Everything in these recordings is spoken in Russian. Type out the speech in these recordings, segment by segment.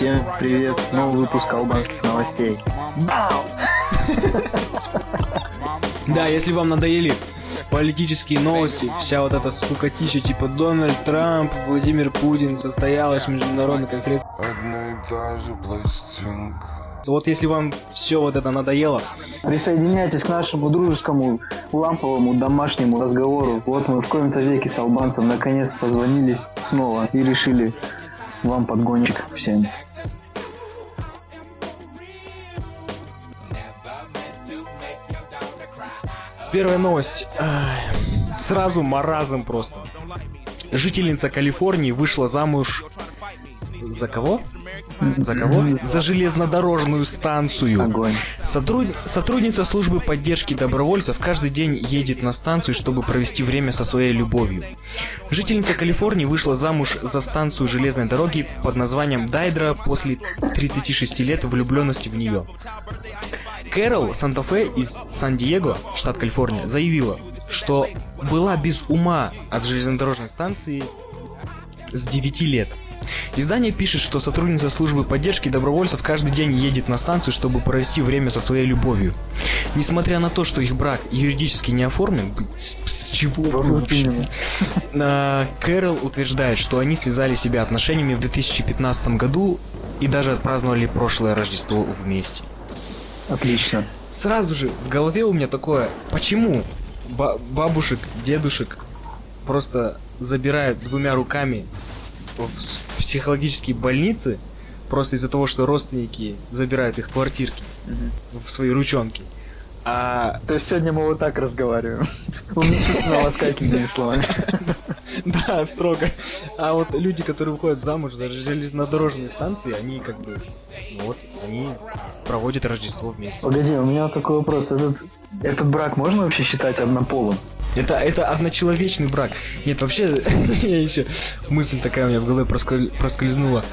Всем привет, новый выпуск албанских новостей. Бау! Да, если вам надоели политические новости, вся вот эта скукотища типа Дональд Трамп, Владимир Путин, состоялась международная конференция. Одна и та же пластинка. Вот если вам все вот это надоело, Присоединяйтесь к нашему дружескому, ламповому, домашнему разговору. Вот мы в коем-то веке с албанцем наконец созвонились снова и решили вам подгончик всем. Первая новость. Сразу маразм просто. Жительница Калифорнии вышла замуж... За кого? За кого? За железнодорожную станцию. Огонь. Сотруд- Сотрудница службы поддержки добровольцев каждый день едет на станцию, чтобы провести время со своей любовью. Жительница Калифорнии вышла замуж за станцию железной дороги под названием Дайдра после 36 лет влюбленности в нее. Кэрол Санта-Фе из Сан-Диего, штат Калифорния, заявила, что была без ума от железнодорожной станции с 9 лет. Издание пишет, что сотрудница службы поддержки добровольцев каждый день едет на станцию, чтобы провести время со своей любовью. Несмотря на то, что их брак юридически не оформлен, с, с чего вообще? Кэрол утверждает, что они связали себя отношениями в 2015 году и даже отпраздновали прошлое Рождество вместе. Отлично. Сразу же в голове у меня такое, почему ба- бабушек, дедушек просто забирают двумя руками в психологические больницы, просто из-за того, что родственники забирают их квартирки в свои ручонки. А То есть сегодня мы вот так разговариваем. Уменьшительно ласкательными словами. Да, строго. А вот люди, которые выходят замуж за железнодорожные станции, они как бы, ну вот, они проводят Рождество вместе. Погоди, у меня такой вопрос. Этот, этот брак можно вообще считать однополым? Это, это одночеловечный брак. Нет, вообще, я еще мысль такая у меня в голове просколь- проскользнула.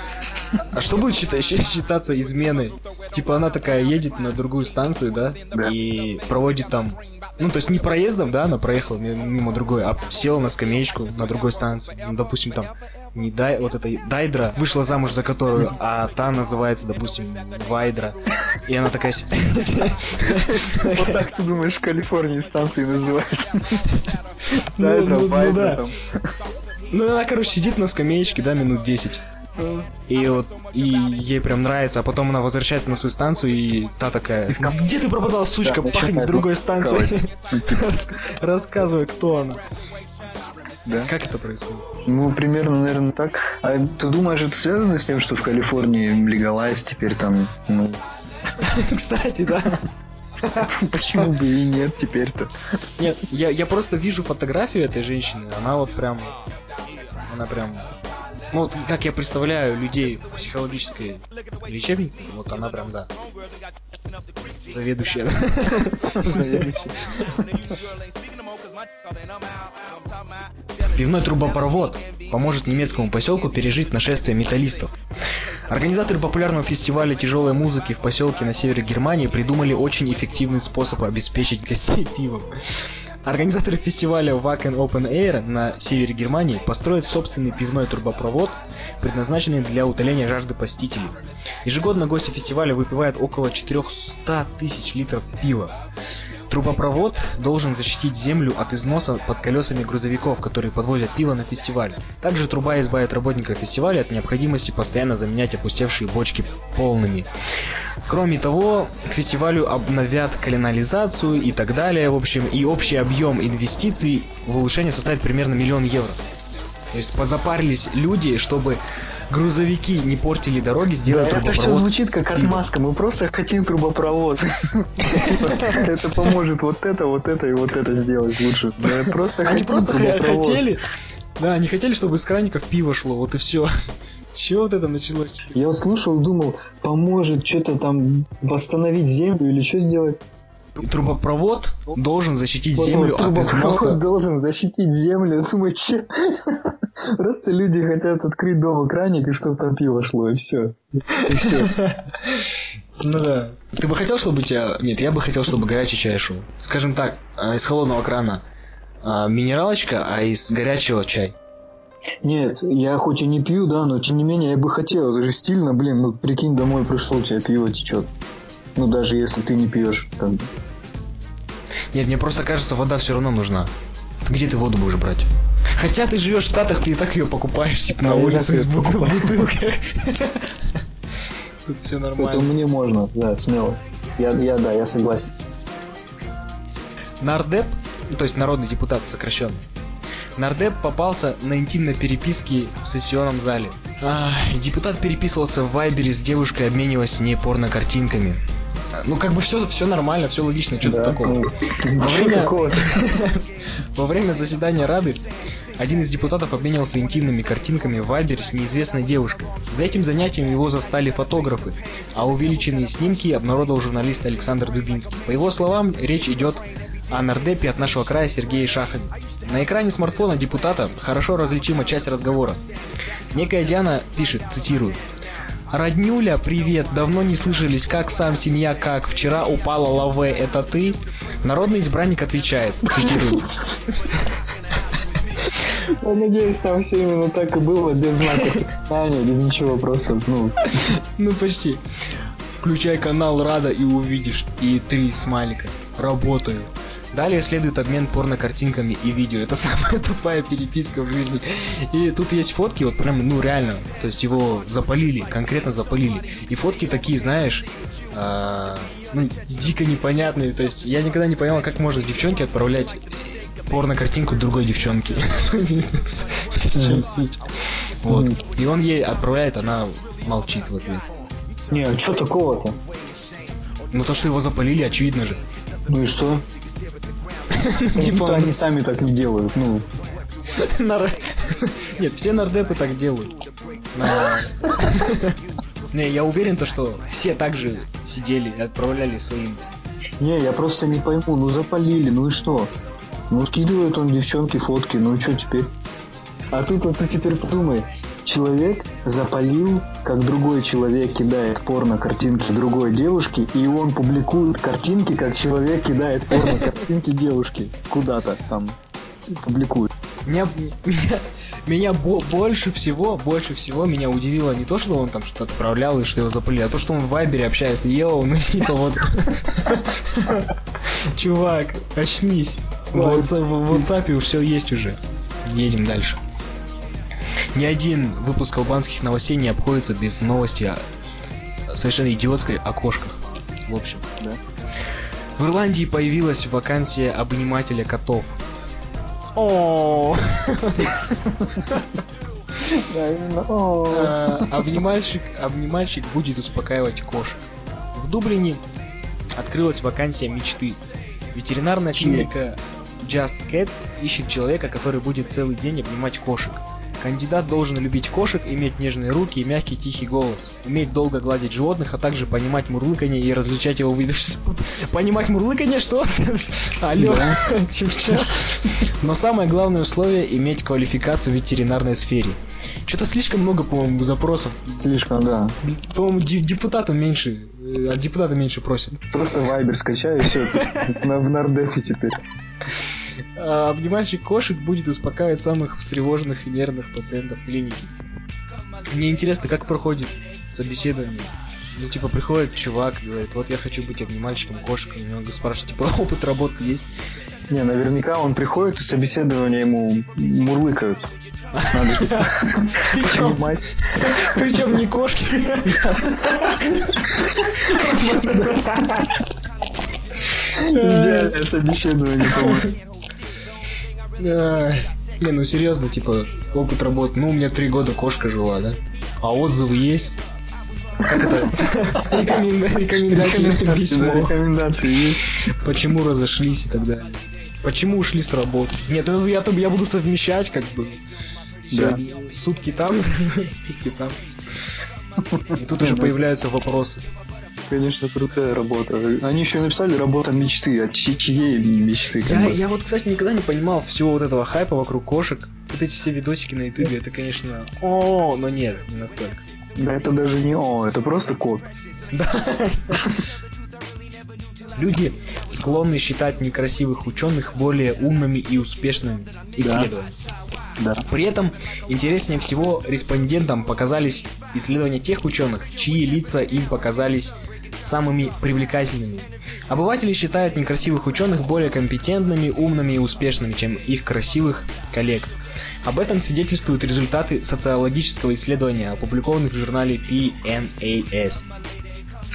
А что будет счита- щи- считаться изменой? Типа она такая едет на другую станцию, да, Да. и проводит там, ну то есть не проездом, да, она проехала ми- мимо другой, а села на скамеечку на другой станции. Ну, допустим, там не дай, вот эта Дайдра вышла замуж за которую, а та называется, допустим, Вайдра. И она такая... Вот так ты думаешь, в Калифорнии станции называют? Ну, Дайдра, ну, ну Вайдра да. там. Ну, она, короче, сидит на скамеечке, да, минут 10. И вот, и ей прям нравится, а потом она возвращается на свою станцию, и та такая, где ты пропадала, сучка, Да, пахнет другой станцией. Рассказывай, кто она. Да. Как это происходит? Ну, примерно, наверное, так. А ты думаешь, это связано с тем, что в Калифорнии легалайз теперь там, ну, Кстати, да. почему бы и нет теперь-то? Нет, я, я просто вижу фотографию этой женщины, она вот прям, она прям, ну вот как я представляю людей в психологической лечебнице, вот она прям, да. Заведующая. Пивной трубопровод поможет немецкому поселку пережить нашествие металлистов. Организаторы популярного фестиваля тяжелой музыки в поселке на севере Германии придумали очень эффективный способ обеспечить гостей пивом. Организаторы фестиваля Wacken Open Air на севере Германии построят собственный пивной трубопровод, предназначенный для утоления жажды посетителей. Ежегодно гости фестиваля выпивают около 400 тысяч литров пива. Трубопровод должен защитить землю от износа под колесами грузовиков, которые подвозят пиво на фестиваль. Также труба избавит работников фестиваля от необходимости постоянно заменять опустевшие бочки полными. Кроме того, к фестивалю обновят канализацию и так далее, в общем, и общий объем инвестиций в улучшение составит примерно миллион евро. То есть позапарились люди, чтобы грузовики не портили дороги, Да, сделать это трубопровод все звучит как отмазка. Мы просто хотим трубопровод. Типа, Это поможет вот это, вот это и вот это сделать лучше. Просто хотим трубопровод. хотели, да, они хотели, чтобы из краников пиво шло, вот и все. Чего вот это началось? Я слушал, думал, поможет что-то там восстановить землю или что сделать. Трубопровод должен защитить землю от трубопровод износа. должен защитить землю. Думаю, че? Просто люди хотят открыть дома краник и чтобы там пиво шло, и все. И все. Ну да. Ты бы хотел, чтобы у тебя... Нет, я бы хотел, чтобы горячий чай шел. Скажем так, а, из холодного крана а, минералочка, а из горячего чай. Нет, я хоть и не пью, да, но тем не менее я бы хотел. Это же стильно, блин, ну прикинь, домой пришел, у тебя пиво течет. Ну даже если ты не пьешь, бы. Нет, мне просто кажется, вода все равно нужна. Где ты воду будешь брать? Хотя ты живешь в Штатах, ты и так ее покупаешь, типа, на улице из её бутыл- покупаю. бутылках. Тут все Это нормально. мне можно, да, смело. Я, я, да, я согласен. Нардеп, то есть народный депутат сокращенно, Нардеп попался на интимной переписке в сессионном зале. А, депутат переписывался в Вайбере с девушкой, обмениваясь с ней порно-картинками. Ну, как бы все, все нормально, все логично, что-то Да, такого. ну, Во время-? Во время заседания Рады один из депутатов обменивался интимными картинками в Вайбере с неизвестной девушкой. За этим занятием его застали фотографы, а увеличенные снимки обнародовал журналист Александр Дубинский. По его словам, речь идет о нардепе от нашего края Сергее Шахове. На экране смартфона депутата хорошо различима часть разговора. Некая Диана пишет, цитирую, Роднюля, привет, давно не слышались, как сам, семья, как, вчера упала лаве, это ты? Народный избранник отвечает, цитирую, Я надеюсь, там все именно так и было, без знаков препинания, без ничего, просто, ну, Ну почти. Включай канал Рада и увидишь. И три смайлика. Работаю. Далее следует обмен порно-картинками и видео. Это самая тупая переписка в жизни. И тут есть фотки, вот прям, ну реально. То есть его запалили, конкретно запалили. И фотки такие, знаешь, а, ну, дико непонятные. То есть я никогда не понял, как можно девчонке отправлять порно-картинку другой девчонки. Вот. И он ей отправляет, она молчит в ответ. не, а что такого-то? Ну то, что его запалили, очевидно же. Ну и что? Типа он- они сами так не делают, ну, Нет, все нардепы так делают. Не, я уверен, то, что все также сидели и отправляли своим. не, я просто не пойму, ну запалили, ну и что? Ну скидывает он девчонке фотки, ну и что теперь? А тут вот ты теперь подумай, человек запалил, как другой человек кидает порно картинки другой девушке, и он публикует картинки, как человек кидает порно картинки девушки куда-то там публикует. Меня, меня, меня бо- больше всего, больше всего меня удивило не то, что он там что-то отправлял и что его запалили, а то, что он в Вайбере общается. Йоу, ну типа вот... Чувак, очнись. В WhatsApp, в WhatsApp все есть уже. Едем дальше. Ни один выпуск албанских новостей не обходится без новости о совершенно идиотской о кошках. В общем, Да. в Ирландии появилась вакансия обнимателя котов. О, Э, обнимальщик, обнимальщик будет успокаивать кошек. В Дублине открылась вакансия мечты. Ветеринарная клиника Just Cats ищет человека, который будет целый день обнимать кошек. Кандидат должен любить кошек, иметь нежные руки и мягкий тихий голос, уметь долго гладить животных, а также понимать мурлыканье и различать его виды. Понимать мурлыканье, что? Алло, типа чё? Но самое главное условие – иметь квалификацию в ветеринарной сфере. Что-то слишком много, по-моему, запросов. Слишком, да. По-моему, де- депутатов меньше, э, от депутата меньше просят. Просто вайбер скачаю, и все, в нардепе теперь. А обнимальщик кошек будет успокаивать самых встревоженных и нервных пациентов клиники. Мне интересно, как проходит собеседование. Ну, типа, приходит чувак, говорит, вот я хочу быть обнимальщиком кошек. И он спрашивает, типа, опыт работы есть? Не, наверняка он приходит, и собеседование ему мурлыкают. Надо Причем, понимать. причем не кошки. Идеальное собеседование, по-моему. Не, ну серьезно, типа, опыт работы. Ну, у меня три года кошка жила, да? А отзывы есть? Как это? Рекомен- Рекомендации да, есть. Почему разошлись и так далее. Почему ушли с работы? Нет, ну я, я буду совмещать, как бы. Сегодня сутки там, сутки там. И тут уже появляются вопросы. Конечно, крутая работа. Они еще написали работа мечты. А чи- чьей мечты? Я, бы? я вот, кстати, никогда не понимал всего вот этого хайпа вокруг кошек. Вот эти все видосики на ютубе, это, конечно, о, но нет, не настолько. Да это даже не о, это просто кот. Люди склонны считать некрасивых ученых более умными и успешными исследованиями. Да. При этом интереснее всего респондентам показались исследования тех ученых, чьи лица им показались самыми привлекательными. Обыватели считают некрасивых ученых более компетентными, умными и успешными, чем их красивых коллег. Об этом свидетельствуют результаты социологического исследования, опубликованных в журнале PNAS.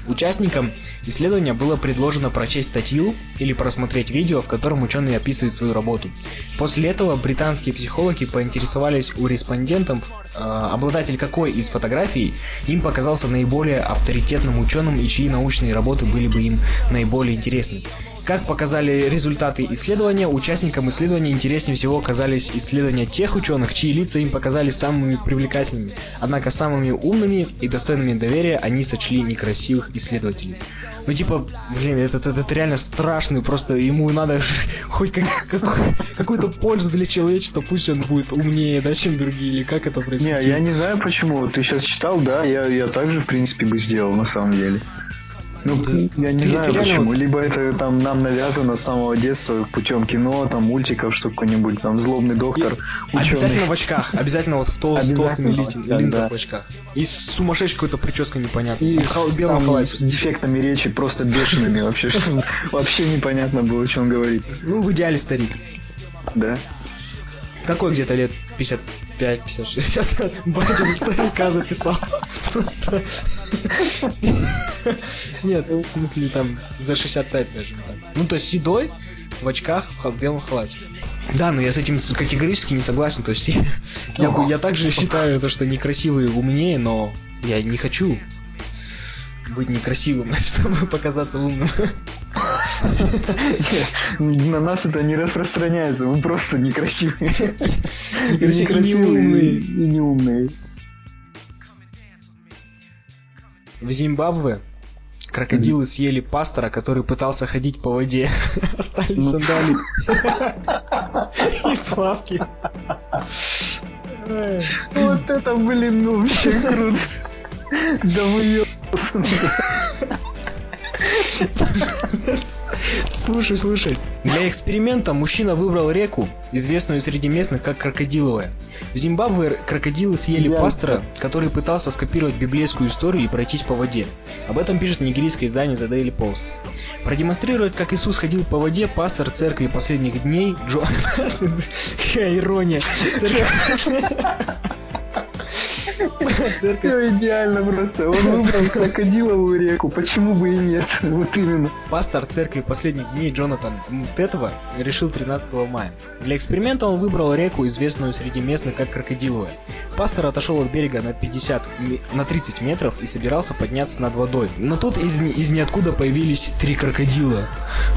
Участникам исследования было предложено прочесть статью или просмотреть видео, в котором ученый описывает свою работу. После этого британские психологи поинтересовались у респондентов, э, обладатель какой из фотографий им показался наиболее авторитетным ученым и чьи научные работы были бы им наиболее интересны. Как показали результаты исследования, участникам исследования интереснее всего оказались исследования тех ученых, чьи лица им показались самыми привлекательными. Однако самыми умными и достойными доверия они сочли некрасивых исследователей. Ну типа, блин, это, это, это реально страшно, просто ему надо хоть как, какой, какую-то пользу для человечества, пусть он будет умнее, да, чем другие, или как это происходит. Не, я не знаю почему. Ты сейчас читал, да, я, я также, в принципе, бы сделал, на самом деле. Ну, Да. я не Ты- знаю ты почему. вот- Либо это там нам навязано с самого детства путем кино, там мультиков, что какой-нибудь там злобный доктор, Обязательно ученый. в очках, обязательно вот в тол- с толстыми Обязательно в ли- очках, линзах в очках. И с сумасшедшей какой-то прической непонятной. И в хал- с, белом халате. с дефектами речи просто бешеными вообще, что вообще непонятно было, о чем говорит. Ну, в идеале старик. Да. Какой где-то лет 55-56. Сейчас батя старика записал. Просто. Нет, в смысле там за 65 даже. Ну, то есть седой, в очках, в белом халате. Да, но я с этим категорически не согласен. То есть я, я, я также считаю то, что некрасивые умнее, но я не хочу быть некрасивым, чтобы показаться умным. На нас это не распространяется, мы просто некрасивые. Некрасивые и неумные. И неумные. В Зимбабве крокодилы съели пастора, который пытался ходить по воде. Остались Ну. сандалии. И плавки. Вот это, блин, ну вообще круто. Да вы ё- Слушай, слушай. Для эксперимента мужчина выбрал реку, известную среди местных как Крокодиловая. В Зимбабве крокодилы съели Ясно. пастора, который пытался скопировать библейскую историю и пройтись по воде. Об этом пишет нигерийское издание The Daily Post. Продемонстрировать, как Иисус ходил по воде, пастор церкви последних дней Джо... Какая ирония. Церковь... Церковь Все идеально просто. Он выбрал крокодиловую реку, почему бы и нет? Вот именно. Пастор церкви последних дней Джонатан Мтетова решил 13 мая. Для эксперимента он выбрал реку, известную среди местных как Крокодиловая. Пастор отошел от берега на 50, ме- на 30 метров и собирался подняться над водой. Но тут из, из ниоткуда появились три крокодила.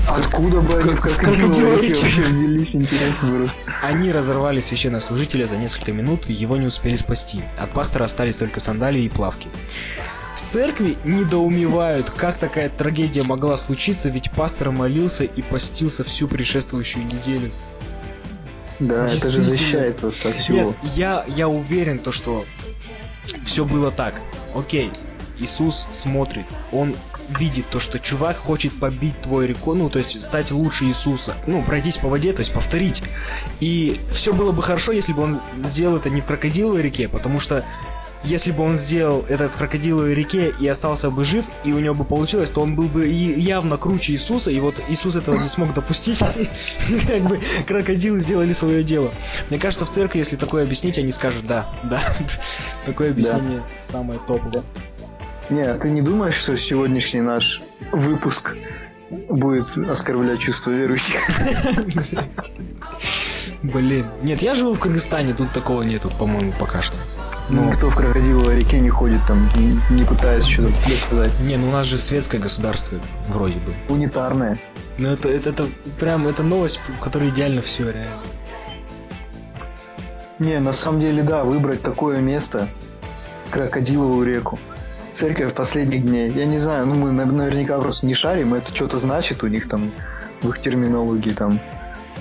Откуда бы они в в крокодиловой реке взялись, интересно просто. Они разорвали священнослужителя за несколько минут и его не успели спасти. От пастора остались только сандалии и плавки. В церкви недоумевают, как такая трагедия могла случиться, ведь пастор молился и постился всю предшествующую неделю. Да, это же защищает от всего. Нет, я, я уверен, то, что все было так. Окей, Иисус смотрит, он видит то, что чувак хочет побить твой рекорд, ну, то есть стать лучше Иисуса, ну, пройтись по воде, то есть повторить. И все было бы хорошо, если бы он сделал это не в крокодиловой реке, потому что если бы он сделал это в крокодиловой реке и остался бы жив, и у него бы получилось, то он был бы и явно круче Иисуса, и вот Иисус этого не смог допустить, и как бы крокодилы сделали свое дело. Мне кажется, в церкви, если такое объяснить, они скажут, да, да, такое объяснение самое топовое. Не, а ты не думаешь, что сегодняшний наш выпуск будет оскорблять чувства верующих? Блин. Нет, я живу в Кыргызстане, тут такого нету, по-моему, пока что. Ну, никто в крокодиловой реке не ходит там, не- не пытаясь что-то доказать. не, ну у нас же светское государство, вроде бы. Унитарное. Ну это, это, это прям, это новость, в которой идеально все, реально. Не, на самом деле, да, выбрать такое место, крокодиловую реку. Церковь последних дней. Я не знаю, ну мы на- наверняка просто не шарим, это что-то значит у них там в их терминологии там.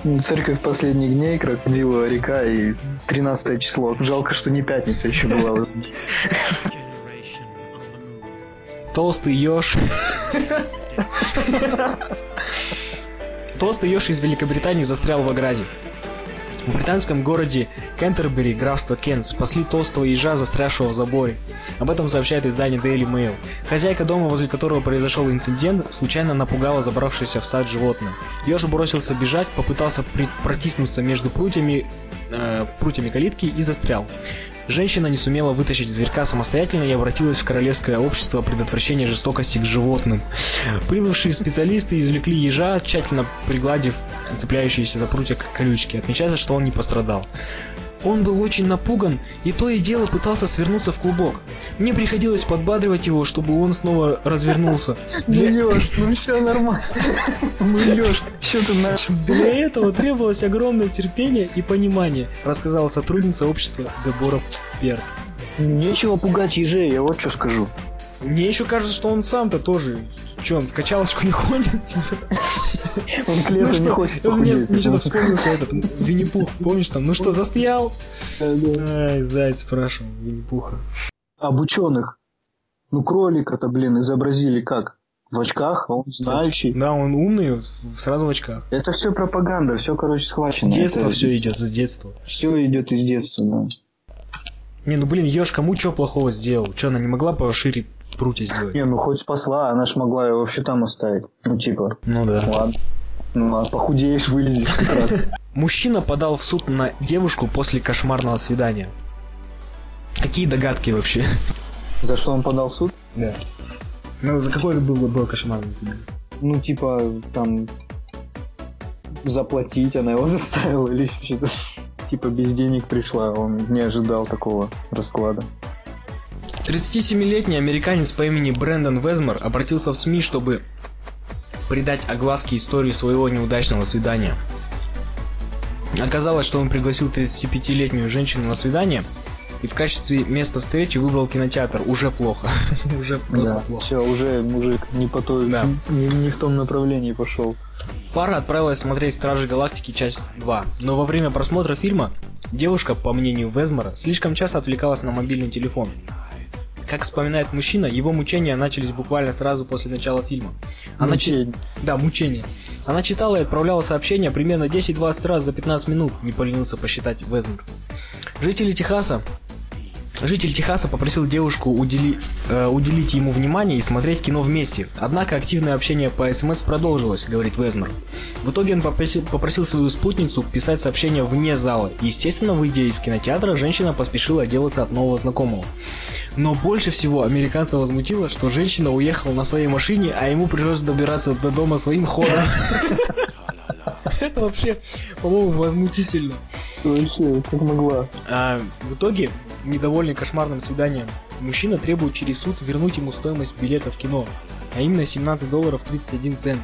Ну, Церковь последних дней, крокодиловая река и 13 число. Жалко, что не пятница еще была. Толстый еж. Толстый еж из Великобритании застрял в ограде. В британском городе Кентербери, графство Кент, спасли толстого ежа, застрявшего в заборе. Об этом сообщает издание Daily Mail. Хозяйка дома, возле которого произошел инцидент, случайно напугала забравшееся в сад животное. Еж бросился бежать, попытался протиснуться между прутьями, э, прутьями калитки и застрял. Женщина не сумела вытащить зверька самостоятельно и обратилась в Королевское общество предотвращения жестокости к животным. Прибывшие специалисты извлекли ежа, тщательно пригладив цепляющиеся за прутья колючки. Отмечается, что он не пострадал. Он был очень напуган и то и дело пытался свернуться в клубок. Мне приходилось подбадривать его, чтобы он снова развернулся. Для, Лёш, ну все нормально. Ну, Лёш, что ты начал? для этого требовалось огромное терпение и понимание, рассказала сотрудница общества Дебора Перт. Нечего пугать ежей, я вот что скажу. Мне еще кажется, что он сам-то тоже... Че, он в качалочку не ходит? Он к лету Ну не хочет Мне, что-то вспомнился этот Винни-Пух, помнишь там? Ну что, застрял? Ай, заяц спрашивал Винни-Пуха. Об ученых. Ну, кролика-то, блин, изобразили как? В очках, а он знающий. Да, он умный, сразу в очках. Это все пропаганда, все, короче, С схвачено. детства Это все идет, с детства. Все идет из детства, да. Не, ну блин, ешь кому что плохого сделал? Че, она не могла пошире прутья сделать? Не, ну хоть спасла, она ж могла его вообще там оставить. Ну, типа, Ну да. ладно. Ну, а похудеешь, вылезешь как раз. Мужчина подал в суд на девушку после кошмарного свидания. Какие догадки вообще? За что он подал в суд? Да. Ну, за какое было, было кошмарное свидание? Ну, типа, там, заплатить она его заставила или что-то. Типа, без денег пришла, он не ожидал такого расклада. 37-летний американец по имени Брэндон Везмор обратился в СМИ, чтобы придать огласке историю своего неудачного свидания. Оказалось, что он пригласил 35-летнюю женщину на свидание и в качестве места встречи выбрал кинотеатр. Уже плохо. Уже просто да, плохо. все, уже мужик не по той, Да. не, не в том направлении пошел. Пара отправилась смотреть Стражи Галактики часть 2, но во время просмотра фильма девушка, по мнению Везмора, слишком часто отвлекалась на мобильный телефон. Как вспоминает мужчина, его мучения начались буквально сразу после начала фильма. Она Мучение. Да, мучения. Она читала и отправляла сообщения примерно 10-20 раз за 15 минут, не поленился посчитать Везмор. Жители Техаса Житель Техаса попросил девушку удели- э, уделить ему внимание и смотреть кино вместе. Однако активное общение по СМС продолжилось, говорит Везнер. В итоге он попросил, попросил свою спутницу писать сообщения вне зала. Естественно, выйдя из кинотеатра, женщина поспешила отделаться от нового знакомого. Но больше всего американца возмутило, что женщина уехала на своей машине, а ему пришлось добираться до дома своим ходом. Это вообще, по-моему, возмутительно. Вообще, как могла. А, в итоге, недовольный кошмарным свиданием, мужчина требует через суд вернуть ему стоимость билета в кино, а именно 17 долларов 31 цент.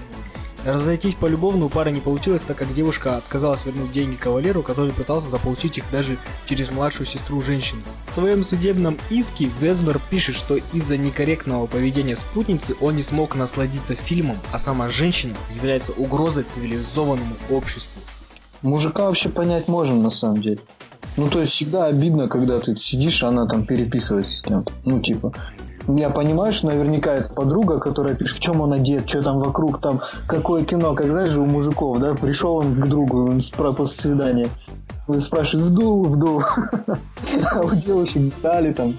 Разойтись полюбовно у пары не получилось, так как девушка отказалась вернуть деньги кавалеру, который пытался заполучить их даже через младшую сестру женщины. В своем судебном иске Везмер пишет, что из-за некорректного поведения спутницы он не смог насладиться фильмом, а сама женщина является угрозой цивилизованному обществу. Мужика вообще понять можем, на самом деле. Ну, то есть, всегда обидно, когда ты сидишь, а она там переписывается с кем-то. Ну, типа, я понимаю, что наверняка это подруга, которая пишет, в чем он одет, что там вокруг, там, какое кино, как знаешь же у мужиков, да, пришел он к другу он спра- после свидания, он спрашивает, вдул, вдул, а у девушек стали там,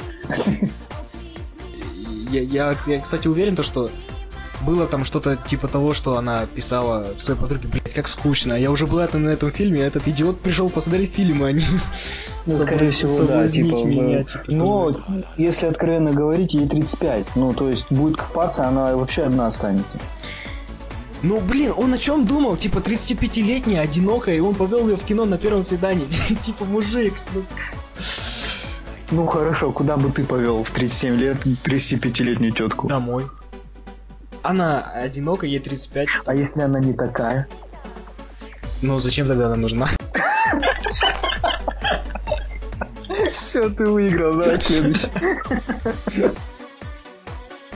я, я, я, кстати, уверен, то, что было там что-то типа того, что она писала своей подруге, блядь, как скучно. Я уже была там на этом фильме, а этот идиот пришел посмотреть фильм, а не ну, скорее всего, да, типа, меня. да. типа, но, тоже. если откровенно говорить, ей 35, ну, то есть, будет копаться, она вообще одна останется. Ну, блин, он о чем думал? Типа 35-летняя, одинокая, и он повел ее в кино на первом свидании. Типа, мужик, ну, Ну, хорошо, куда бы ты повел в 37 лет 35-летнюю тетку? домой. Она одинокая, ей 35. А если она не такая? Ну, зачем тогда она нужна? Все, ты выиграл, давай следующий.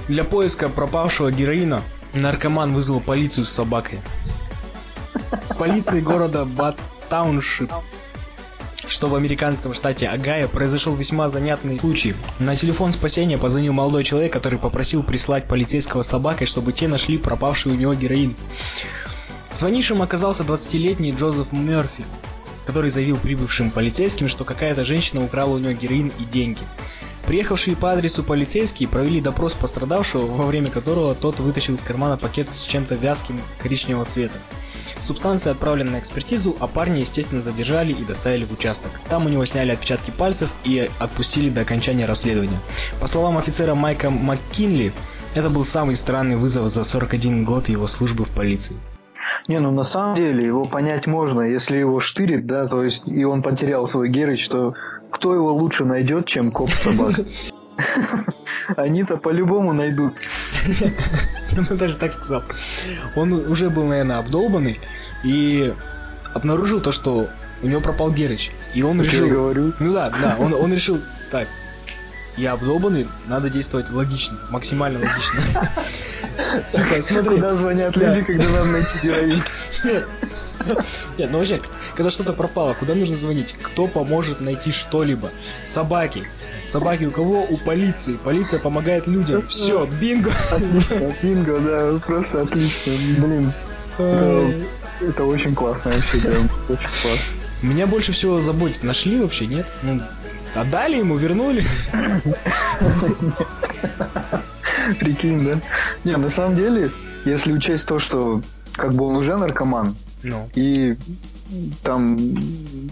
Для поиска пропавшего героина наркоман вызвал полицию с собакой. Полиции города Баттауншип, что в американском штате Агая произошел весьма занятный случай. На телефон спасения позвонил молодой человек, который попросил прислать полицейского собакой, чтобы те нашли пропавший у него героин. Звонившим оказался 20-летний Джозеф Мерфи, который заявил прибывшим полицейским, что какая-то женщина украла у него героин и деньги. Приехавшие по адресу полицейские провели допрос пострадавшего, во время которого тот вытащил из кармана пакет с чем-то вязким коричневого цвета. Субстанция отправлена на экспертизу, а парня, естественно, задержали и доставили в участок. Там у него сняли отпечатки пальцев и отпустили до окончания расследования. По словам офицера Майка МакКинли, это был самый странный вызов за 41 год его службы в полиции. Не, ну на самом деле его понять можно, если его штырит, да, то есть и он потерял свой Герыч, то кто его лучше найдет, чем коп собак? Они-то по-любому найдут. Бы даже так сказал. Он уже был, наверное, обдолбанный и обнаружил то, что у него пропал Герыч. И он решил... говорю. Ну да, да, он, он решил, так, я обдолбанный, надо действовать логично, максимально логично. Типа, смотри. Куда звонят люди, когда надо найти героин? Нет, ну вообще, когда что-то пропало, куда нужно звонить? Кто поможет найти что-либо? Собаки. Собаки у кого? У полиции. Полиция помогает людям. Все, бинго. Отлично, бинго, да, просто отлично. Блин, это, это очень классно вообще, прям очень классно. Меня больше всего заботит, нашли вообще, нет? Ну, отдали ему, вернули. Прикинь, да? Не, на самом деле, если учесть то, что как бы он уже наркоман, ну. и там,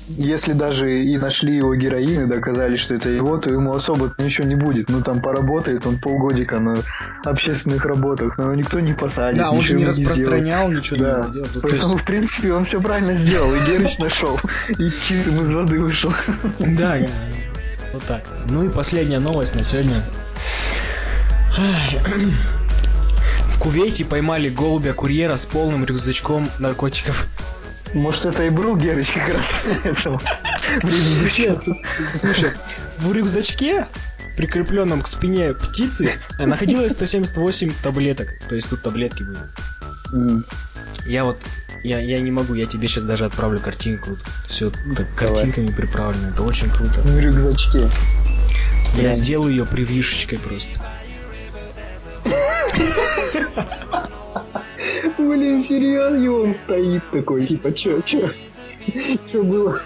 если даже и нашли его героин и доказали, что это его, то ему особо ничего не будет. Ну, там поработает он полгодика на общественных работах, но никто не посадит. Да, он же не распространял, не ничего да. не делал. Поэтому, есть... в принципе, он все правильно сделал. И Герыч нашел. И чистым из воды вышел. Да, вот так. Ну и последняя новость на сегодня. В Кувейте поймали голубя-курьера с полным рюкзачком наркотиков. Может, это и был Герыч как раз этого. Слушай, в рюкзачке, прикрепленном к спине птицы, находилось 178 таблеток. То есть тут таблетки были. Я вот, я, я не могу, я тебе сейчас даже отправлю картинку. Все так, картинками приправлено, это очень круто. В рюкзачке. Я сделаю ее превьюшечкой просто. Блин, серьезно, он стоит такой, типа, чё, чё? Что было?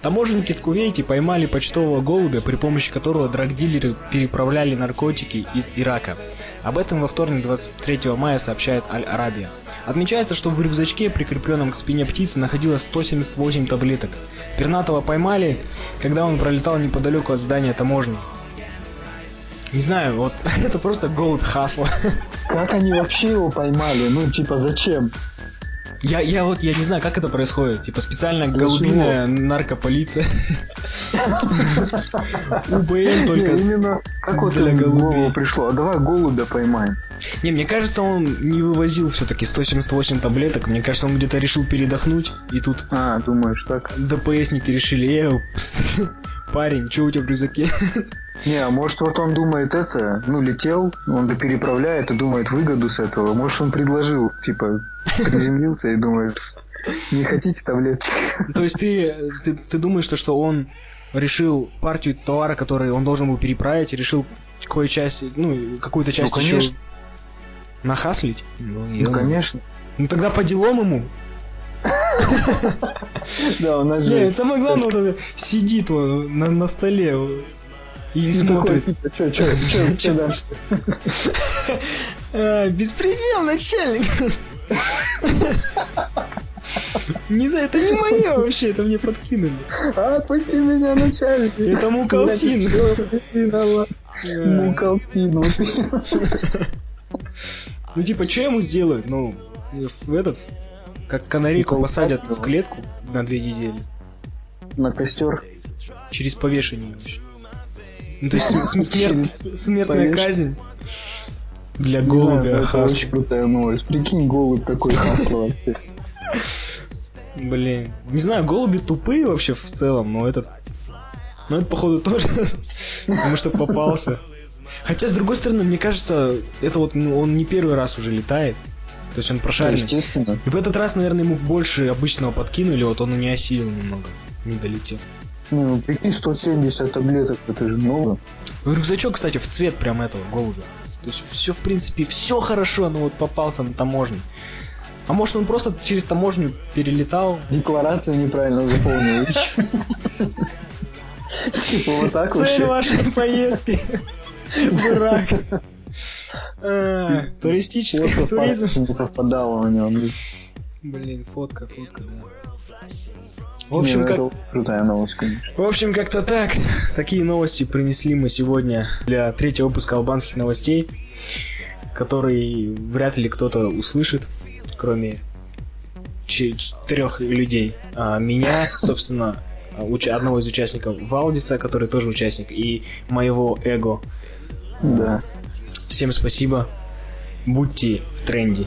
Таможенники в Кувейте поймали почтового голубя, при помощи которого драгдилеры переправляли наркотики из Ирака. Об этом во вторник 23 мая сообщает Аль-Арабия. Отмечается, что в рюкзачке, прикрепленном к спине птицы, находилось 178 таблеток. Пернатого поймали, когда он пролетал неподалеку от здания таможни. Не знаю, вот это просто голубь хасла. Как они вообще его поймали? Ну, типа, зачем? Я, я вот, я не знаю, как это происходит. Типа, специально голубиная наркополиция. УБН только именно как вот для голубей пришло. А давай голубя поймаем. Не, мне кажется, он не вывозил все-таки 178 таблеток. Мне кажется, он где-то решил передохнуть. И тут... А, думаешь так? ДПСники решили, э, парень, что у тебя в рюкзаке? Не, а может вот он думает это, ну летел, он переправляет и думает выгоду с этого. Может он предложил, типа, приземлился и думает, не хотите таблетки? То есть ты, ты, ты думаешь, что, что он решил партию товара, который он должен был переправить, решил кое часть, ну, какую-то часть ну, еще нахаслить? Ну, ну конечно. Ну тогда по делам ему. Да, он Нет, самое главное, вот сидит на, на столе и смотрит. Че, че, че, че дальше? Беспредел, начальник. Не знаю, это не мое вообще, это мне подкинули. Отпусти меня, начальник. Это мукалтин. Мукалтин. Ну типа, что ему сделают? Ну, в этот, как канарику посадят в клетку на две недели. На костер. Через повешение вообще. Ну, то есть смерть, смертная казнь для голубя Это очень крутая новость. Прикинь, голубь такой вообще. Блин. Не знаю, голуби тупые вообще в целом, но этот... Но это, походу, тоже потому что попался. Хотя, с другой стороны, мне кажется, это вот ну, он не первый раз уже летает. То есть он прошаренный. Естественно. И в этот раз, наверное, ему больше обычного подкинули, вот он и не осилил немного, не долетел. Ну, прикинь, 170 таблеток, это же много. Рюкзачок, кстати, в цвет прям этого голубя. То есть все, в принципе, все хорошо, но вот попался на таможне. А может он просто через таможню перелетал? Декларацию неправильно заполнил. Типа вот так Цель вашей поездки в Ирак. А, Туристический туризм. не совпадало у него. Блин, фотка, фотка, да. В не, общем, ну, как... крутая новость, конечно. В общем, как-то так. Такие новости принесли мы сегодня для третьего выпуска албанских новостей, который вряд ли кто-то услышит, кроме четырех людей. А, меня, собственно, уч- одного из участников Валдиса, который тоже участник, и моего эго. Да. Всем спасибо. Будьте в тренде.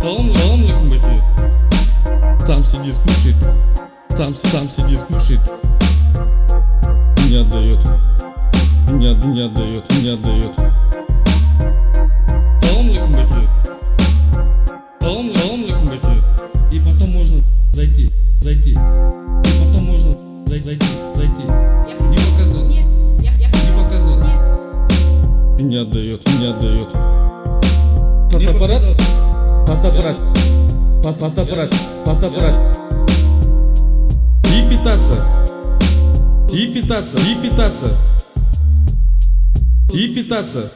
бати. Салам, салам алейкум, бати. Сам сидит, кушает. Сам, сам сидит, кушает. Не отдает. Не, не отдает, не отдает. Салам алейкум, бати. Салам, салам алейкум, бати. И потом можно зайти, зайти. И потом можно зай- зайти, зайти. Не показал. Не показал. Не отдает, не отдает. Фотоаппарат? Фотоаппарат. Фо- Фотоаппарат. Фотоаппарат. И питаться. И питаться. И питаться. И питаться.